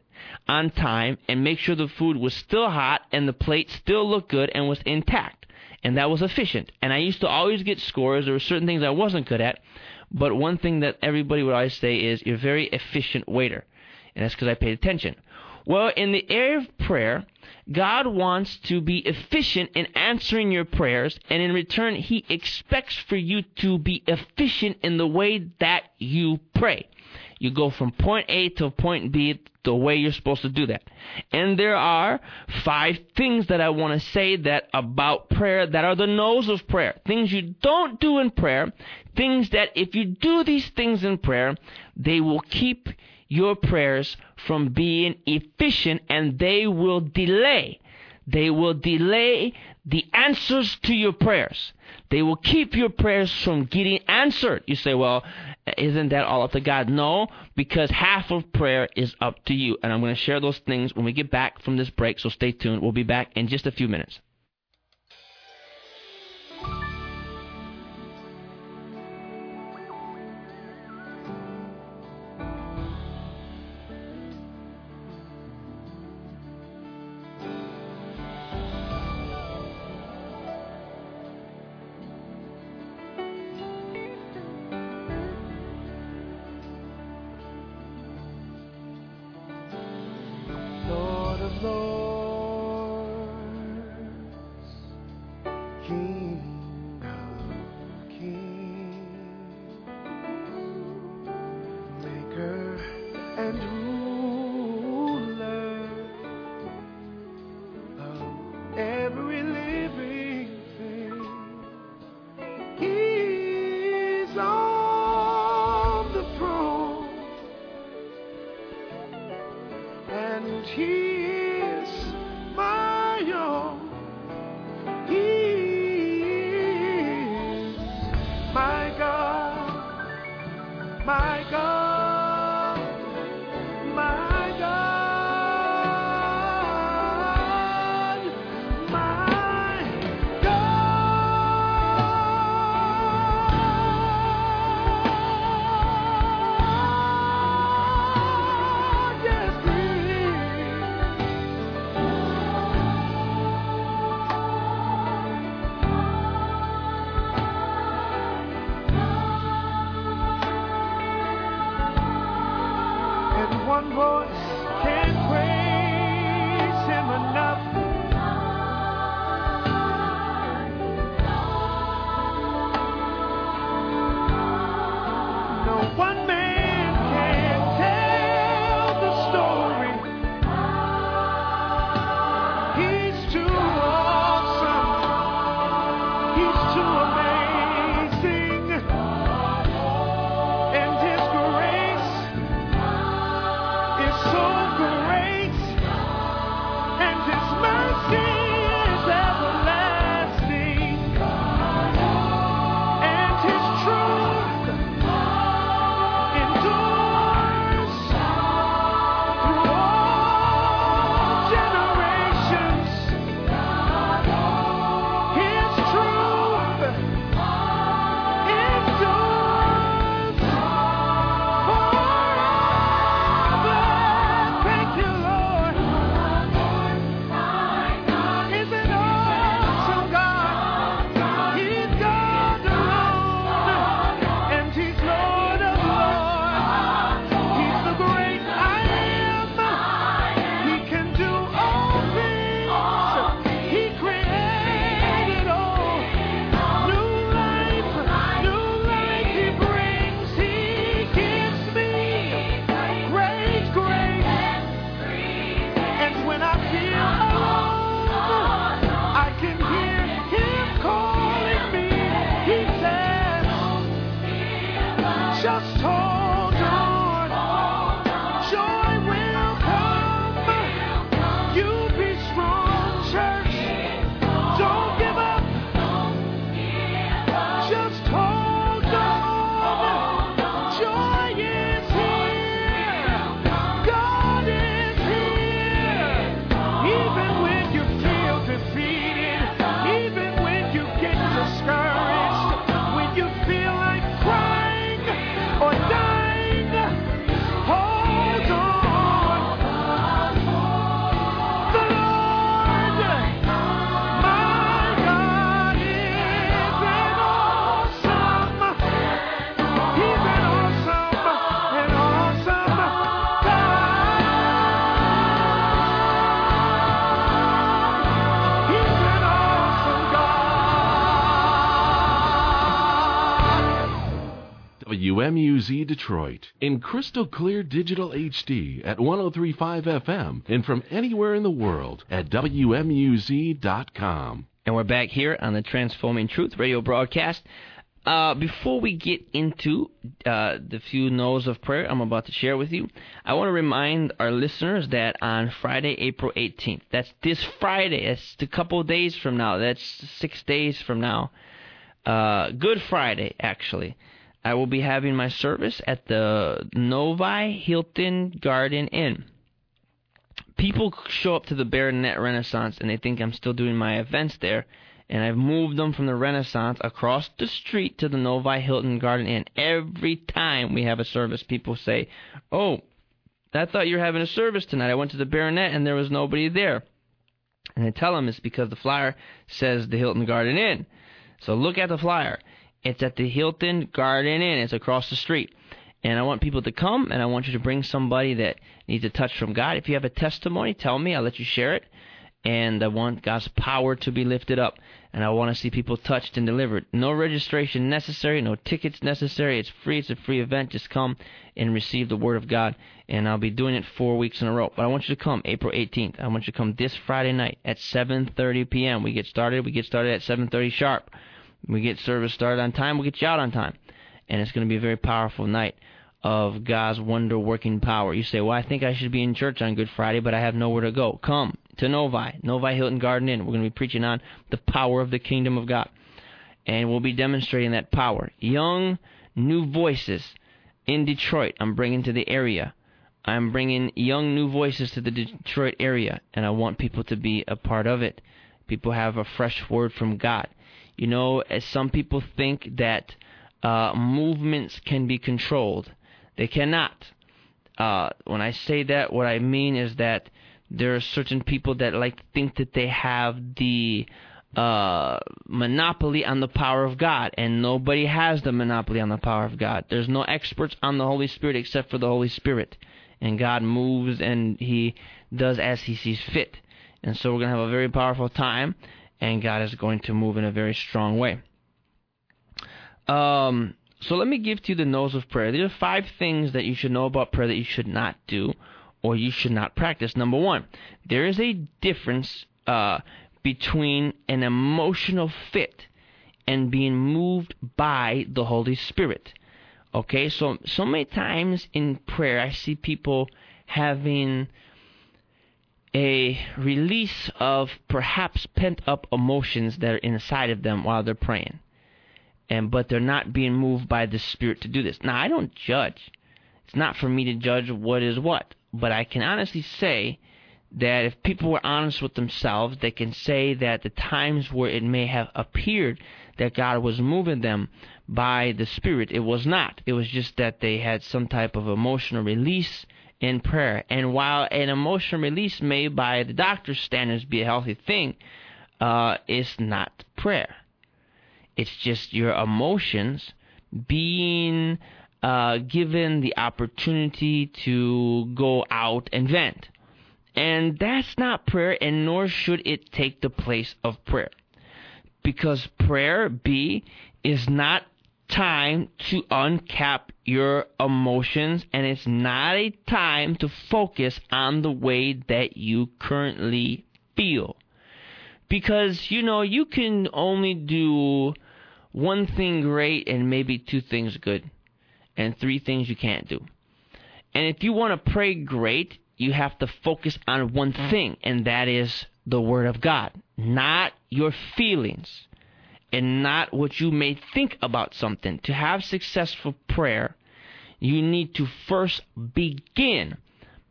on time and make sure the food was still hot and the plate still looked good and was intact. And that was efficient. And I used to always get scores. There were certain things I wasn't good at. But one thing that everybody would always say is, you're a very efficient waiter. And that's because I paid attention. Well, in the area of prayer, God wants to be efficient in answering your prayers, and in return, He expects for you to be efficient in the way that you pray. You go from point A to point B the way you're supposed to do that. And there are five things that I want to say that about prayer that are the nose of prayer. Things you don't do in prayer. Things that if you do these things in prayer, they will keep your prayers from being efficient and they will delay. They will delay the answers to your prayers. They will keep your prayers from getting answered. You say, well, isn't that all up to God? No, because half of prayer is up to you. And I'm going to share those things when we get back from this break, so stay tuned. We'll be back in just a few minutes. WMUZ Detroit in crystal clear digital HD at 1035 FM and from anywhere in the world at WMUZ.com. And we're back here on the Transforming Truth radio broadcast. Uh, before we get into uh, the few no's of prayer I'm about to share with you, I want to remind our listeners that on Friday, April 18th, that's this Friday, that's a couple days from now, that's six days from now, uh, Good Friday, actually, I will be having my service at the Novi Hilton Garden Inn. People show up to the Baronette Renaissance and they think I'm still doing my events there and I've moved them from the Renaissance across the street to the Novi Hilton Garden Inn. Every time we have a service, people say, "Oh, I thought you were having a service tonight. I went to the Baronette and there was nobody there." And I tell them it's because the flyer says the Hilton Garden Inn. So look at the flyer. It's at the Hilton Garden Inn. It's across the street. And I want people to come, and I want you to bring somebody that needs a touch from God. If you have a testimony, tell me. I'll let you share it and I want God's power to be lifted up, and I want to see people touched and delivered. No registration necessary, no tickets necessary. It's free. It's a free event. Just come and receive the Word of God, and I'll be doing it four weeks in a row. But I want you to come April 18th. I want you to come this Friday night at 7:30 p.m. We get started. We get started at 7:30 sharp. We get service started on time. We'll get you out on time, and it's going to be a very powerful night of God's wonder working power. You say, Well, I think I should be in church on Good Friday, but I have nowhere to go. Come to Novi, Novi Hilton Garden Inn. We're going to be preaching on the power of the kingdom of God. And we'll be demonstrating that power. Young, new voices in Detroit, I'm bringing to the area. I'm bringing young, new voices to the Detroit area, and I want people to be a part of it. People have a fresh word from God. You know, as some people think that uh, movements can be controlled, they cannot. Uh, when I say that, what I mean is that there are certain people that like think that they have the uh, monopoly on the power of God, and nobody has the monopoly on the power of God. There's no experts on the Holy Spirit except for the Holy Spirit, and God moves and He does as He sees fit. And so we're to have a very powerful time, and God is going to move in a very strong way. Um, so let me give to you the no's of prayer. There are five things that you should know about prayer that you should not do or you should not practice. Number one, there is a difference uh, between an emotional fit and being moved by the Holy Spirit. Okay, so so many times in prayer, I see people having a release of perhaps pent up emotions that are inside of them while they're praying. And but they're not being moved by the Spirit to do this. Now I don't judge. It's not for me to judge what is what. But I can honestly say that if people were honest with themselves, they can say that the times where it may have appeared that God was moving them by the Spirit, it was not. It was just that they had some type of emotional release in prayer. And while an emotional release may, by the doctor's standards, be a healthy thing, uh, it's not prayer. It's just your emotions being uh, given the opportunity to go out and vent. And that's not prayer, and nor should it take the place of prayer. Because prayer, B, is not time to uncap your emotions, and it's not a time to focus on the way that you currently feel. Because, you know, you can only do one thing great and maybe two things good and three things you can't do. And if you want to pray great, you have to focus on one thing, and that is the Word of God, not your feelings and not what you may think about something. To have successful prayer, you need to first begin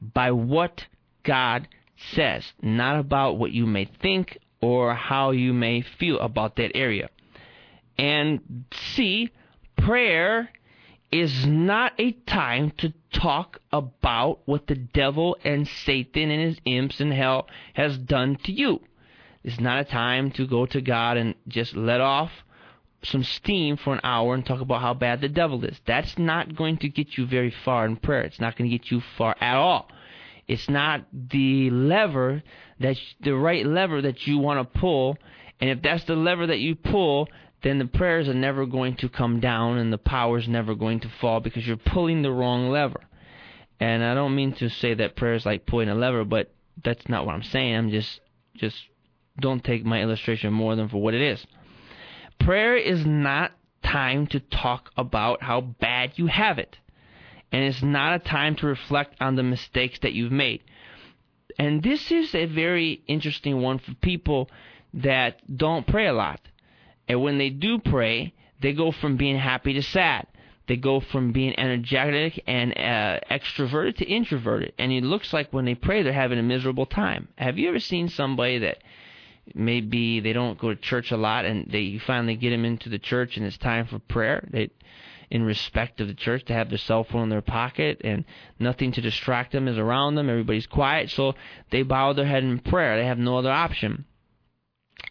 by what God says, not about what you may think or how you may feel about that area. And see, prayer is not a time to talk about what the devil and Satan and his imps in hell has done to you. It's not a time to go to God and just let off some steam for an hour and talk about how bad the devil is. That's not going to get you very far in prayer. It's not going to get you far at all. It's not the lever that's the right lever that you want to pull. And if that's the lever that you pull, then the prayers are never going to come down and the power is never going to fall because you're pulling the wrong lever. And I don't mean to say that prayer is like pulling a lever, but that's not what I'm saying. I'm just just don't take my illustration more than for what it is. Prayer is not time to talk about how bad you have it. And it's not a time to reflect on the mistakes that you've made. And this is a very interesting one for people that don't pray a lot. And when they do pray, they go from being happy to sad. They go from being energetic and uh, extroverted to introverted. And it looks like when they pray, they're having a miserable time. Have you ever seen somebody that maybe they don't go to church a lot and they you finally get them into the church and it's time for prayer? They in respect of the church to have their cell phone in their pocket and nothing to distract them is around them. Everybody's quiet, so they bow their head in prayer. They have no other option.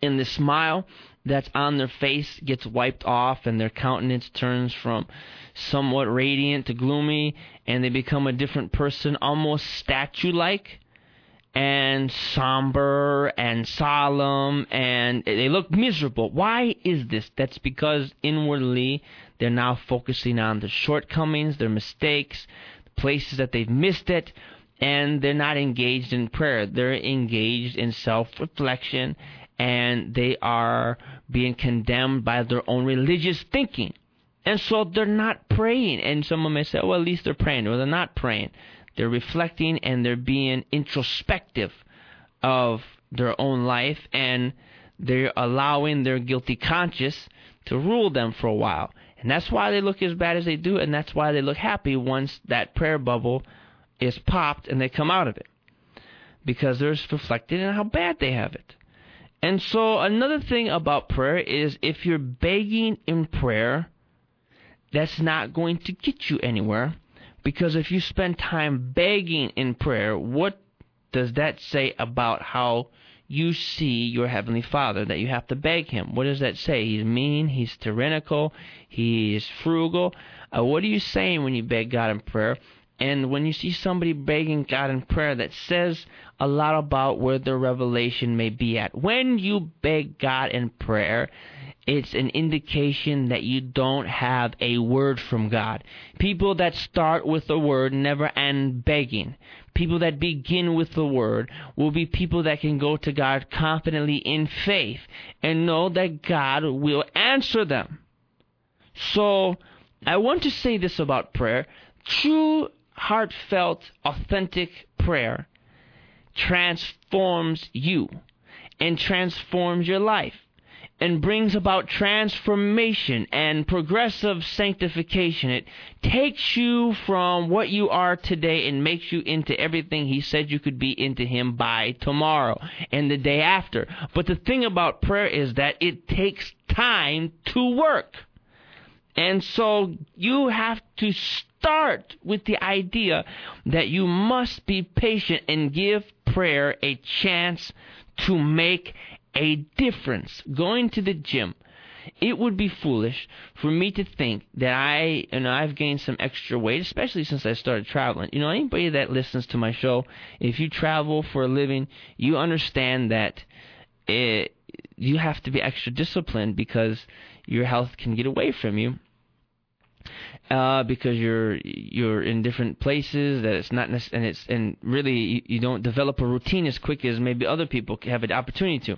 And the smile that's on their face gets wiped off and their countenance turns from somewhat radiant to gloomy and they become a different person, almost statue like and somber and solemn and they look miserable. Why is this? That's because inwardly they're now focusing on the shortcomings, their mistakes, the places that they've missed it, and they're not engaged in prayer. They're engaged in self reflection and they are being condemned by their own religious thinking. And so they're not praying. And someone may say, well, at least they're praying. Well, they're not praying. They're reflecting and they're being introspective of their own life and they're allowing their guilty conscience to rule them for a while. And that's why they look as bad as they do, and that's why they look happy once that prayer bubble is popped and they come out of it. Because they're reflecting on how bad they have it. And so another thing about prayer is if you're begging in prayer, that's not going to get you anywhere. Because if you spend time begging in prayer, what does that say about how you see your Heavenly Father, that you have to beg Him? What does that say? He's mean, He's tyrannical, He's frugal. Uh, what are you saying when you beg God in prayer? And when you see somebody begging God in prayer, that says a lot about where their revelation may be at. When you beg God in prayer, it's an indication that you don't have a word from God. People that start with a word never end begging. People that begin with the word will be people that can go to God confidently in faith and know that God will answer them. So, I want to say this about prayer. True heartfelt, authentic prayer transforms you and transforms your life and brings about transformation and progressive sanctification. It takes you from what you are today and makes you into everything He said you could be into Him by tomorrow and the day after. But the thing about prayer is that it takes time to work. And so you have to start with the idea that you must be patient and give prayer a chance to make a difference. Going to the gym, it would be foolish for me to think that I, you know, I've gained some extra weight, especially since I started traveling. You know, anybody that listens to my show, if you travel for a living, you understand that it, you have to be extra disciplined because your health can get away from you uh, because you're you're in different places that it's not and it's and really you, you don't develop a routine as quick as maybe other people have an opportunity to.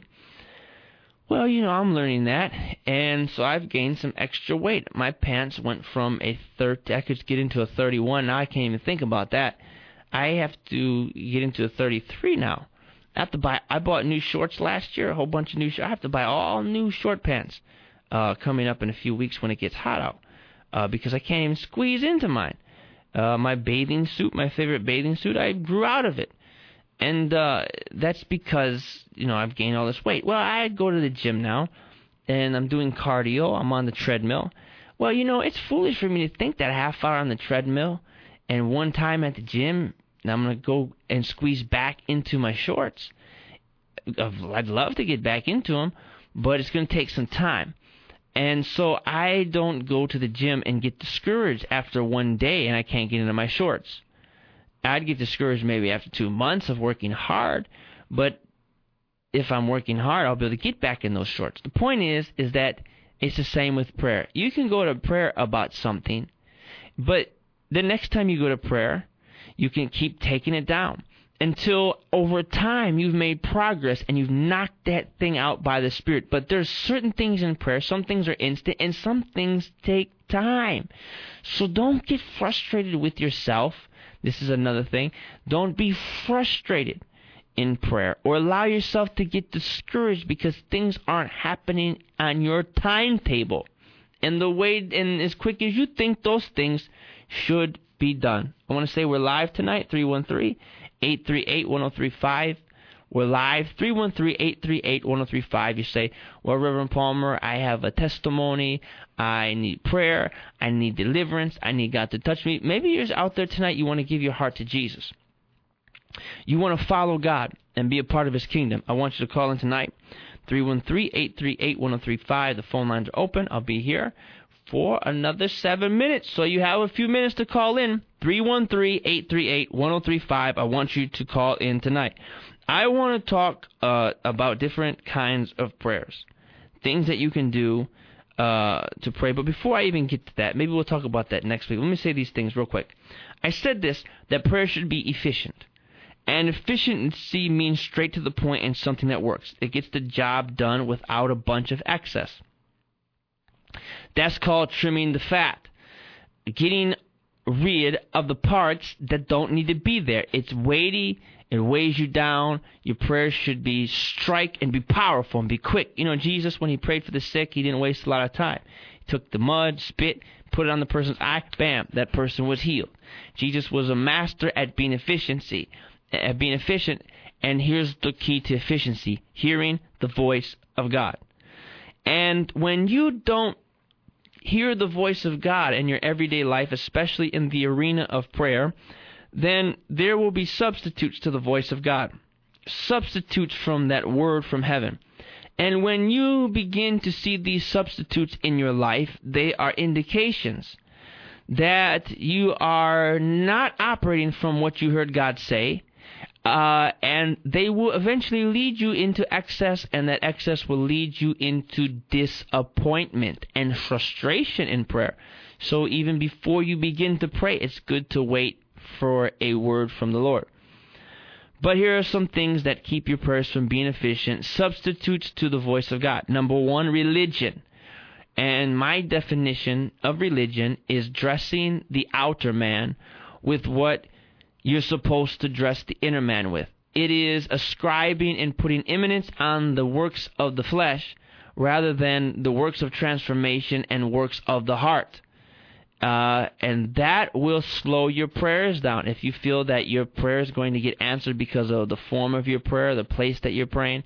Well, you know, I'm learning that, and so I've gained some extra weight. My pants went from a 30, I could get into a 31. Now I can't even think about that. I have to get into a 33 now. I have to buy. I bought new shorts last year, a whole bunch of new. shorts. I have to buy all new short pants uh, coming up in a few weeks when it gets hot out uh, because I can't even squeeze into mine. Uh, my bathing suit, my favorite bathing suit, I grew out of it. And uh, that's because, you know, I've gained all this weight. Well, I go to the gym now, and I'm doing cardio. I'm on the treadmill. Well, you know, it's foolish for me to think that half hour on the treadmill and one time at the gym, I'm going to go and squeeze back into my shorts. I'd love to get back into them, but it's going to take some time. And so I don't go to the gym and get discouraged after one day and I can't get into my shorts. I'd get discouraged maybe after two months of working hard, but if I'm working hard, I'll be able to get back in those shorts. The point is, is that It's the same with prayer. You can go to prayer about something, but the next time you go to prayer, you can keep taking it down until over time you've made progress and you've knocked that thing out by the Spirit. But there's certain things in prayer, some things are instant, and some things take time. So don't get frustrated with yourself. This is another thing. Don't be frustrated in prayer or allow yourself to get discouraged because things aren't happening on your timetable. And the way and as quick as you think those things should be done. I want to say we're live tonight, 313 838 1035. We're live, 313-838-1035. You say, well, Reverend Palmer, I have a testimony. I need prayer. I need deliverance. I need God to touch me. Maybe you're out there tonight, you want to give your heart to Jesus. You want to follow God and be a part of His kingdom. I want you to call in tonight, 313-838-1035. The phone lines are open. I'll be here for another seven minutes. So you have a few minutes to call in. 313-838-1035. I want you to call in tonight. I want to talk uh, about different kinds of prayers, things that you can do uh, to pray. But before I even get to that, maybe we'll talk about that next week. Let me say these things real quick. I said this that prayer should be efficient. And efficiency means straight to the point and something that works. It gets the job done without a bunch of excess. That's called trimming the fat. Getting rid of the parts that don't need to be there. It's weighty, it weighs you down. Your prayers should be strike and be powerful and be quick. You know, Jesus, when he prayed for the sick, he didn't waste a lot of time. He took the mud, spit, put it on the person's eye, bam, that person was healed. Jesus was a master at being efficiency, at being efficient. And here's the key to efficiency hearing the voice of God. And when you don't hear the voice of God in your everyday life, especially in the arena of prayer, then there will be substitutes to the voice of God, substitutes from that word from heaven. And when you begin to see these substitutes in your life, they are indications that you are not operating from what you heard God say, uh, and they will eventually lead you into excess, and that excess will lead you into disappointment and frustration in prayer. So even before you begin to pray, it's good to wait for a word from the Lord. But here are some things that keep your prayers from being efficient, substitutes to the voice of God. Number one, religion. And my definition of religion is dressing the outer man with what you're supposed to dress the inner man with. It is ascribing and putting eminence on the works of the flesh rather than the works of transformation and works of the heart. Uh, and that will slow your prayers down. If you feel that your prayer is going to get answered because of the form of your prayer, the place that you're praying,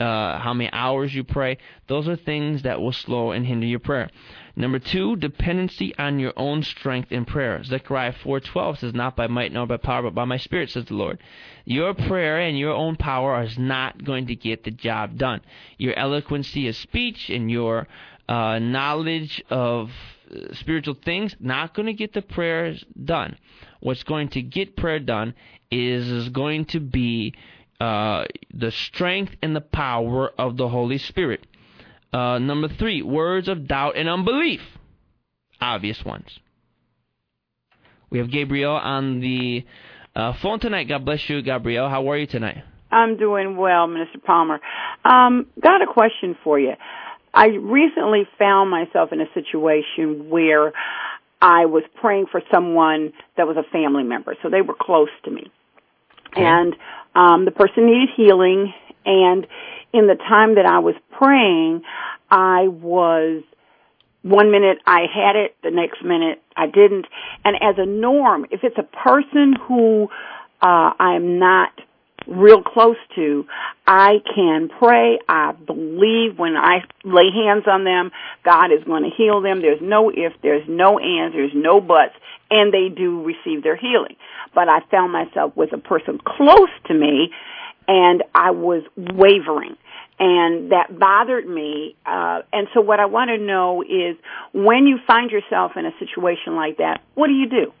uh, how many hours you pray, those are things that will slow and hinder your prayer. Number two, dependency on your own strength in prayer. Zechariah 4:12 says, "Not by might nor by power, but by my Spirit," says the Lord. Your prayer and your own power is not going to get the job done. Your eloquency of speech and your uh, knowledge of uh, spiritual things not going to get the prayers done. What's going to get prayer done is, is going to be uh, the strength and the power of the Holy Spirit. Uh, number three, words of doubt and unbelief. Obvious ones. We have Gabriel on the uh, phone tonight. God bless you, Gabriel. How are you tonight? I'm doing well, Minister Palmer. Um, got a question for you. I recently found myself in a situation where I was praying for someone that was a family member, so they were close to me. Okay. And um, the person needed healing, and in the time that I was praying, I was one minute I had it, the next minute I didn't. And as a norm, if it's a person who uh, I'm not real close to, I can pray. I believe when I lay hands on them, God is going to heal them. There's no if, there's no ands, there's no buts, and they do receive their healing. But I found myself with a person close to me, and I was wavering and that bothered me. Uh, and so, what I want to know is when you find yourself in a situation like that, what do you do?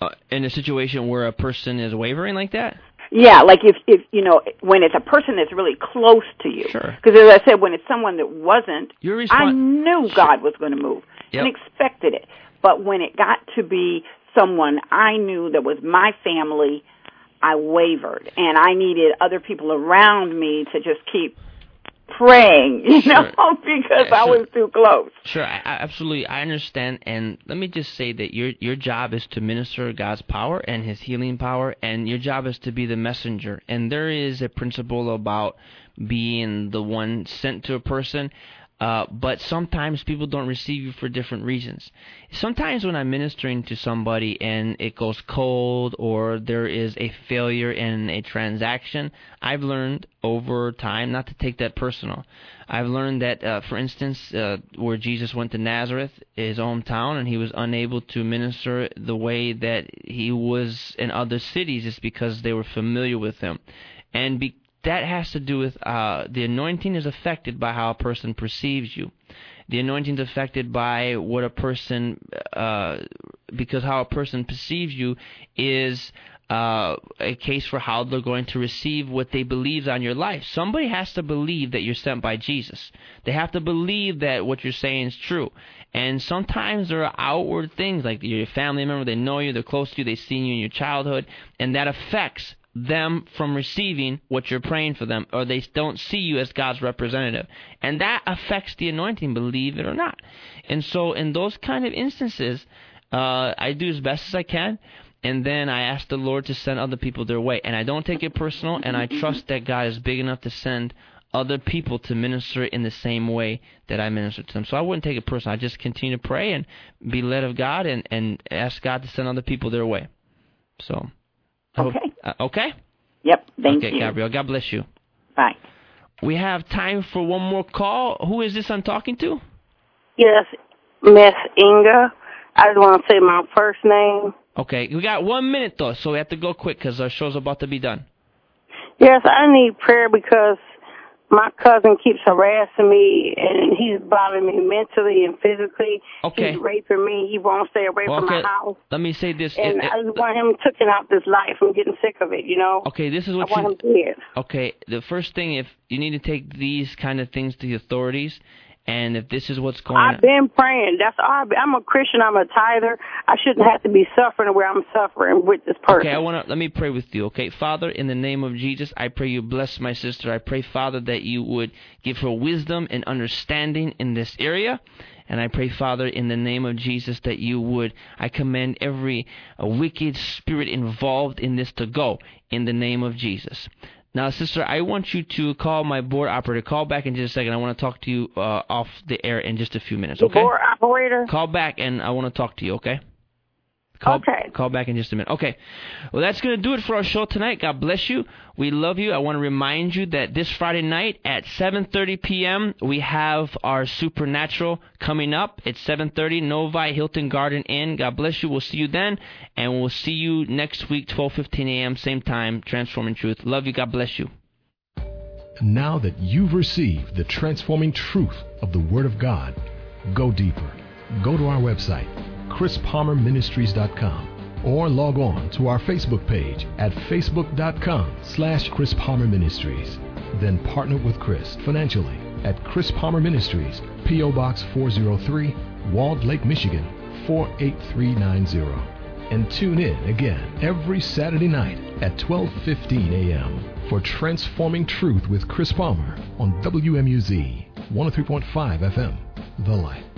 Uh, in a situation where a person is wavering like that? Yeah, like if if you know when it's a person that's really close to you. Sure. Because as I said, when it's someone that wasn't, You're I knew God was going to move Yep. and expected it. But when it got to be someone I knew that was my family, I wavered, and I needed other people around me to just keep praying, you know, because Yeah, I sure. was too close. Sure, I, I absolutely, I understand. And let me just say that your your job is to minister God's power and His healing power, and your job is to be the messenger. And there is a principle about being the one sent to a person. Uh, but sometimes people don't receive you for different reasons. Sometimes when I'm ministering to somebody and it goes cold or there is a failure in a transaction, I've learned over time not to take that personal. I've learned that, uh, for instance, uh, where Jesus went to Nazareth, his hometown, and he was unable to minister the way that he was in other cities, is because they were familiar with him. And be- that has to do with uh, the anointing is affected by how a person perceives you. The anointing is affected by what a person, uh, because how a person perceives you is uh, a case for how they're going to receive what they believe on your life. Somebody has to believe that you're sent by Jesus. They have to believe that what you're saying is true. And sometimes there are outward things like your family member, they know you, they're close to you, they've seen you in your childhood, and that affects them from receiving what you're praying for them, or they don't see you as God's representative. And that affects the anointing, believe it or not. And so, in those kind of instances, uh, I do as best as I can, and then I ask the Lord to send other people their way. And I don't take it personal, and I trust that God is big enough to send other people to minister in the same way that I minister to them. So I wouldn't take it personal. I just continue to pray and be led of God and, and ask God to send other people their way. So. I hope- Okay. uh, okay? Yep. Thank you. okay, you. Gabriel. God bless you. Bye. We have time for one more call. Who is this I'm talking to? Yes, Miss Inga. I just want to say my first name. Okay, we got one minute though, so we have to go quick because our show's about to be done. Yes, I need prayer because my cousin keeps harassing me and he's bothering me mentally and physically. Okay. He's raping me. He won't stay away from okay, my house. let me say this. And It- it- I just want him taken out this life. I'm getting sick of it, you know? okay, this is I what want you. him dead. Okay, the first thing, if you need to take these kind of things to the authorities, and if this is what's going on. I've been praying. That's all. I'm a Christian. I'm a tither. I shouldn't have to be suffering where I'm suffering with this person. Okay, I want to let me pray with you. Okay, Father, in the name of Jesus, I pray you bless my sister. I pray, Father, that you would give her wisdom and understanding in this area. And I pray, Father, in the name of Jesus, that you would, I command every uh, wicked spirit involved in this to go in the name of Jesus. Now, sister, I want you to call my board operator. Call back in just a second. I want to talk to you uh, off the air in just a few minutes. the Okay? board operator. Call back and I want to talk to you, okay? Call, Okay. Call back in just a minute. Okay. Well, that's going to do it for our show tonight. God bless you. We love you. I want to remind you that this Friday night at 7:30 p.m. we have our Supernatural coming up. It's 7:30 Novi Hilton Garden Inn. God bless you. We'll see you then, and we'll see you next week 12:15 a.m. same time. Transforming Truth. Love you. God bless you. Now that you've received the transforming truth of the Word of God, go deeper. Go to our website, chrispalmerministries.com, or log on to our Facebook page at facebook.com slash Chris Palmer Ministries. Then partner with Chris financially at Chris Palmer Ministries, P.O. Box 403, Walled Lake, Michigan 48390. And tune in again every Saturday night at 12:15 a.m. for Transforming Truth with Chris Palmer on WMUZ 103.5 FM, The Light.